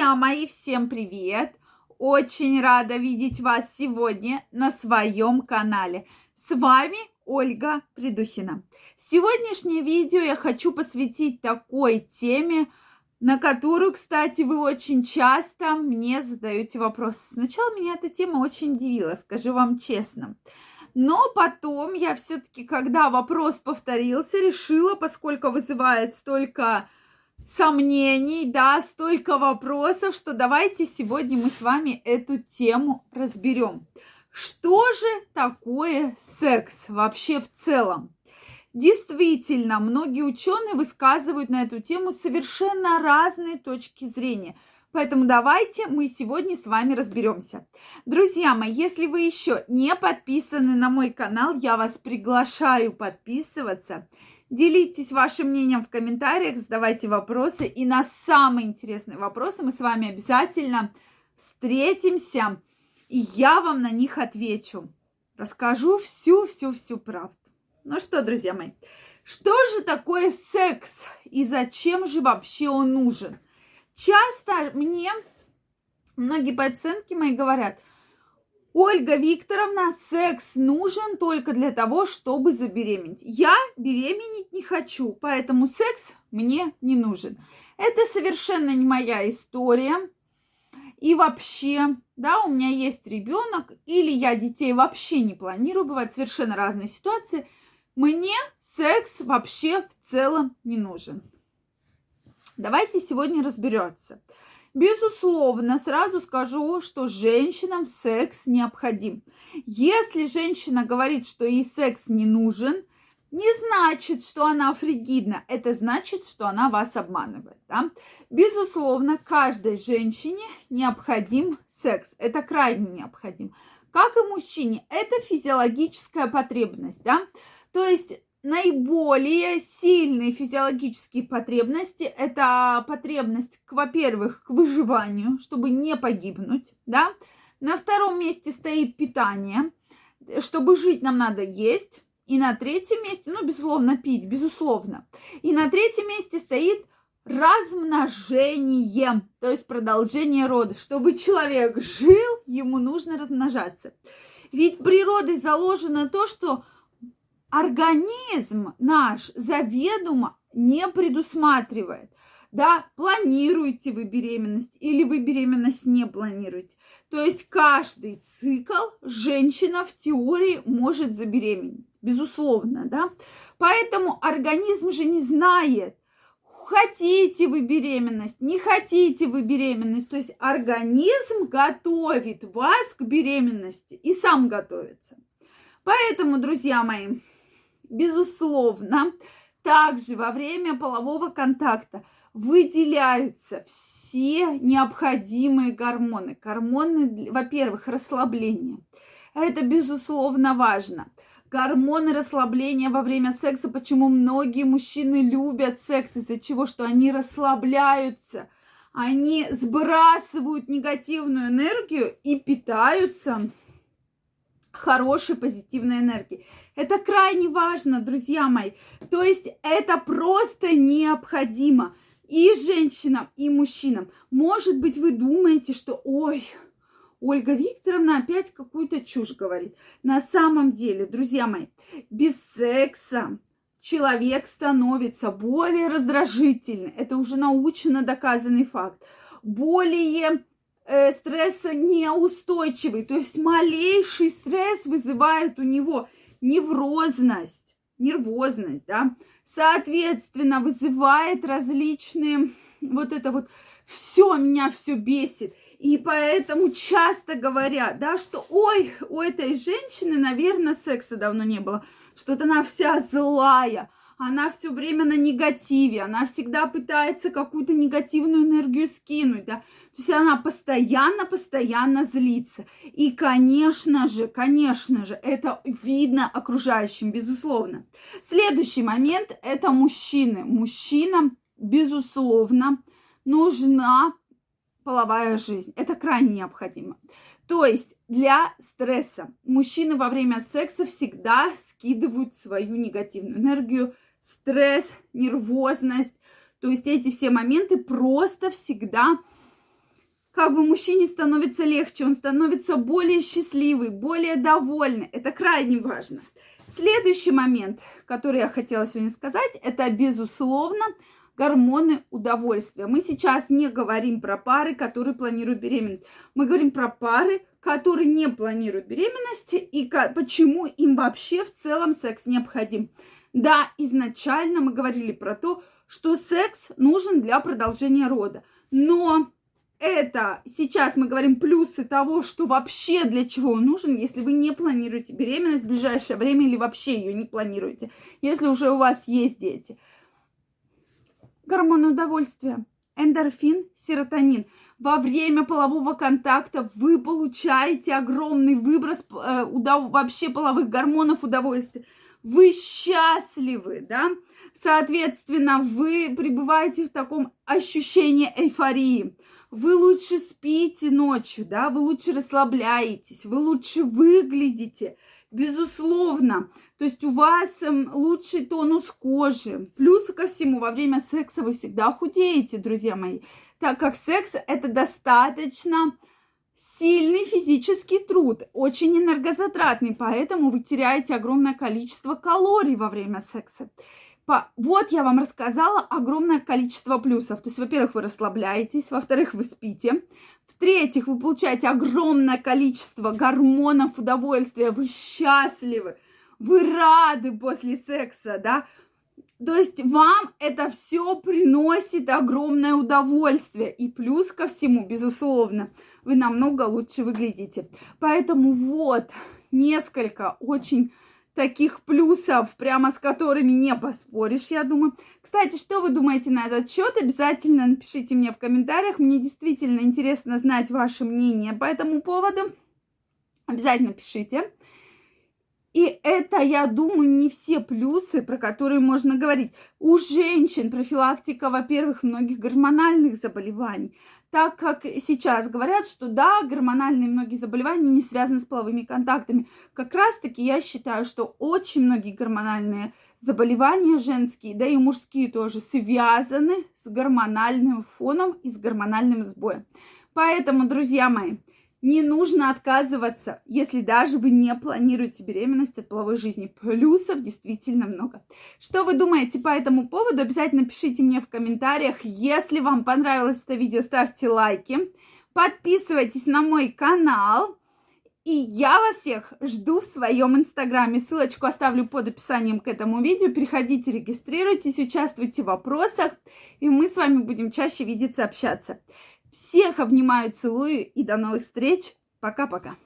Друзья мои, всем привет! Очень рада видеть вас сегодня на своем канале. С вами Ольга Придухина. Сегодняшнее видео я хочу посвятить такой теме, на которую, кстати, вы очень часто мне задаете вопрос. Сначала меня эта тема очень удивила, скажу вам честно. Но потом я все-таки, когда вопрос повторился, решила, поскольку вызывает столько сомнений, да, столько вопросов, что давайте сегодня мы с вами эту тему разберем. Что же такое секс вообще в целом? Действительно, многие ученые высказывают на эту тему совершенно разные точки зрения. Поэтому давайте мы сегодня с вами разберемся. Друзья мои, если вы еще не подписаны на мой канал, я вас приглашаю подписываться. Делитесь вашим мнением в комментариях, задавайте вопросы. И на самые интересные вопросы мы с вами обязательно встретимся. И я вам на них отвечу. Расскажу всю-всю-всю правду. Ну что, друзья мои, что же такое секс и зачем же вообще он нужен? Часто мне многие пациентки мои говорят – Ольга Викторовна, секс нужен только для того, чтобы забеременеть. Я беременеть не хочу, поэтому секс мне не нужен. Это совершенно не моя история. И вообще, да, у меня есть ребенок, или я детей вообще не планирую, бывают совершенно разные ситуации. Мне секс вообще в целом не нужен. Давайте сегодня разберемся. Безусловно, сразу скажу, что женщинам секс необходим. Если женщина говорит, что ей секс не нужен, не значит, что она фригидна. Это значит, что она вас обманывает. Да? Безусловно, каждой женщине необходим секс. Это крайне необходим. Как и мужчине, это физиологическая потребность. Да? То есть наиболее сильные физиологические потребности – это потребность, во-первых, к выживанию, чтобы не погибнуть, да. На втором месте стоит питание. Чтобы жить, нам надо есть. И на третьем месте, ну, безусловно, пить, безусловно. И на третьем месте стоит размножение, то есть продолжение рода. Чтобы человек жил, ему нужно размножаться. Ведь природой заложено то, что организм наш заведомо не предусматривает. Да, планируете вы беременность или вы беременность не планируете. То есть каждый цикл женщина в теории может забеременеть, безусловно, да. Поэтому организм же не знает, хотите вы беременность, не хотите вы беременность. То есть организм готовит вас к беременности и сам готовится. Поэтому, друзья мои, безусловно, также во время полового контакта выделяются все необходимые гормоны. Гормоны, во-первых, расслабления. Это, безусловно, важно. Гормоны расслабления во время секса. Почему многие мужчины любят секс? Из-за чего? Что они расслабляются. Они сбрасывают негативную энергию и питаются хорошей позитивной энергии. Это крайне важно, друзья мои. То есть это просто необходимо и женщинам, и мужчинам. Может быть, вы думаете, что, ой, Ольга Викторовна опять какую-то чушь говорит. На самом деле, друзья мои, без секса человек становится более раздражительным. Это уже научно доказанный факт. Более э, стресса неустойчивый. То есть малейший стресс вызывает у него неврозность, нервозность, да. Соответственно, вызывает различные вот это вот все меня все бесит. И поэтому часто говорят, да, что ой, у этой женщины, наверное, секса давно не было, что-то она вся злая, она все время на негативе, она всегда пытается какую-то негативную энергию скинуть, да, то есть она постоянно-постоянно злится. И, конечно же, конечно же, это видно окружающим, безусловно. Следующий момент – это мужчины. Мужчинам, безусловно, нужна половая жизнь. Это крайне необходимо. То есть для стресса мужчины во время секса всегда скидывают свою негативную энергию стресс, нервозность. То есть эти все моменты просто всегда как бы мужчине становится легче, он становится более счастливый, более довольный. Это крайне важно. Следующий момент, который я хотела сегодня сказать, это, безусловно, гормоны удовольствия. Мы сейчас не говорим про пары, которые планируют беременность. Мы говорим про пары, которые не планируют беременность и почему им вообще в целом секс необходим. Да, изначально мы говорили про то, что секс нужен для продолжения рода. Но это сейчас мы говорим плюсы того, что вообще для чего он нужен, если вы не планируете беременность в ближайшее время или вообще ее не планируете, если уже у вас есть дети. Гормон удовольствия, эндорфин, серотонин. Во время полового контакта вы получаете огромный выброс э, удов... вообще половых гормонов удовольствия. Вы счастливы, да? Соответственно, вы пребываете в таком ощущении эйфории вы лучше спите ночью, да, вы лучше расслабляетесь, вы лучше выглядите, безусловно. То есть у вас эм, лучший тонус кожи. Плюс ко всему, во время секса вы всегда худеете, друзья мои, так как секс это достаточно сильный физический труд, очень энергозатратный, поэтому вы теряете огромное количество калорий во время секса. Вот я вам рассказала огромное количество плюсов. То есть, во-первых, вы расслабляетесь, во-вторых, вы спите, в-третьих, вы получаете огромное количество гормонов удовольствия, вы счастливы, вы рады после секса, да, то есть вам это все приносит огромное удовольствие. И плюс ко всему, безусловно, вы намного лучше выглядите. Поэтому вот несколько очень таких плюсов, прямо с которыми не поспоришь, я думаю. Кстати, что вы думаете на этот счет? Обязательно напишите мне в комментариях. Мне действительно интересно знать ваше мнение по этому поводу. Обязательно пишите. И это, я думаю, не все плюсы, про которые можно говорить. У женщин профилактика, во-первых, многих гормональных заболеваний так как сейчас говорят, что да, гормональные многие заболевания не связаны с половыми контактами. Как раз-таки я считаю, что очень многие гормональные заболевания женские, да и мужские тоже, связаны с гормональным фоном и с гормональным сбоем. Поэтому, друзья мои, не нужно отказываться, если даже вы не планируете беременность от половой жизни. Плюсов действительно много. Что вы думаете по этому поводу? Обязательно пишите мне в комментариях. Если вам понравилось это видео, ставьте лайки. Подписывайтесь на мой канал. И я вас всех жду в своем инстаграме. Ссылочку оставлю под описанием к этому видео. Переходите, регистрируйтесь, участвуйте в вопросах. И мы с вами будем чаще видеться, общаться. Всех обнимаю, целую и до новых встреч. Пока-пока.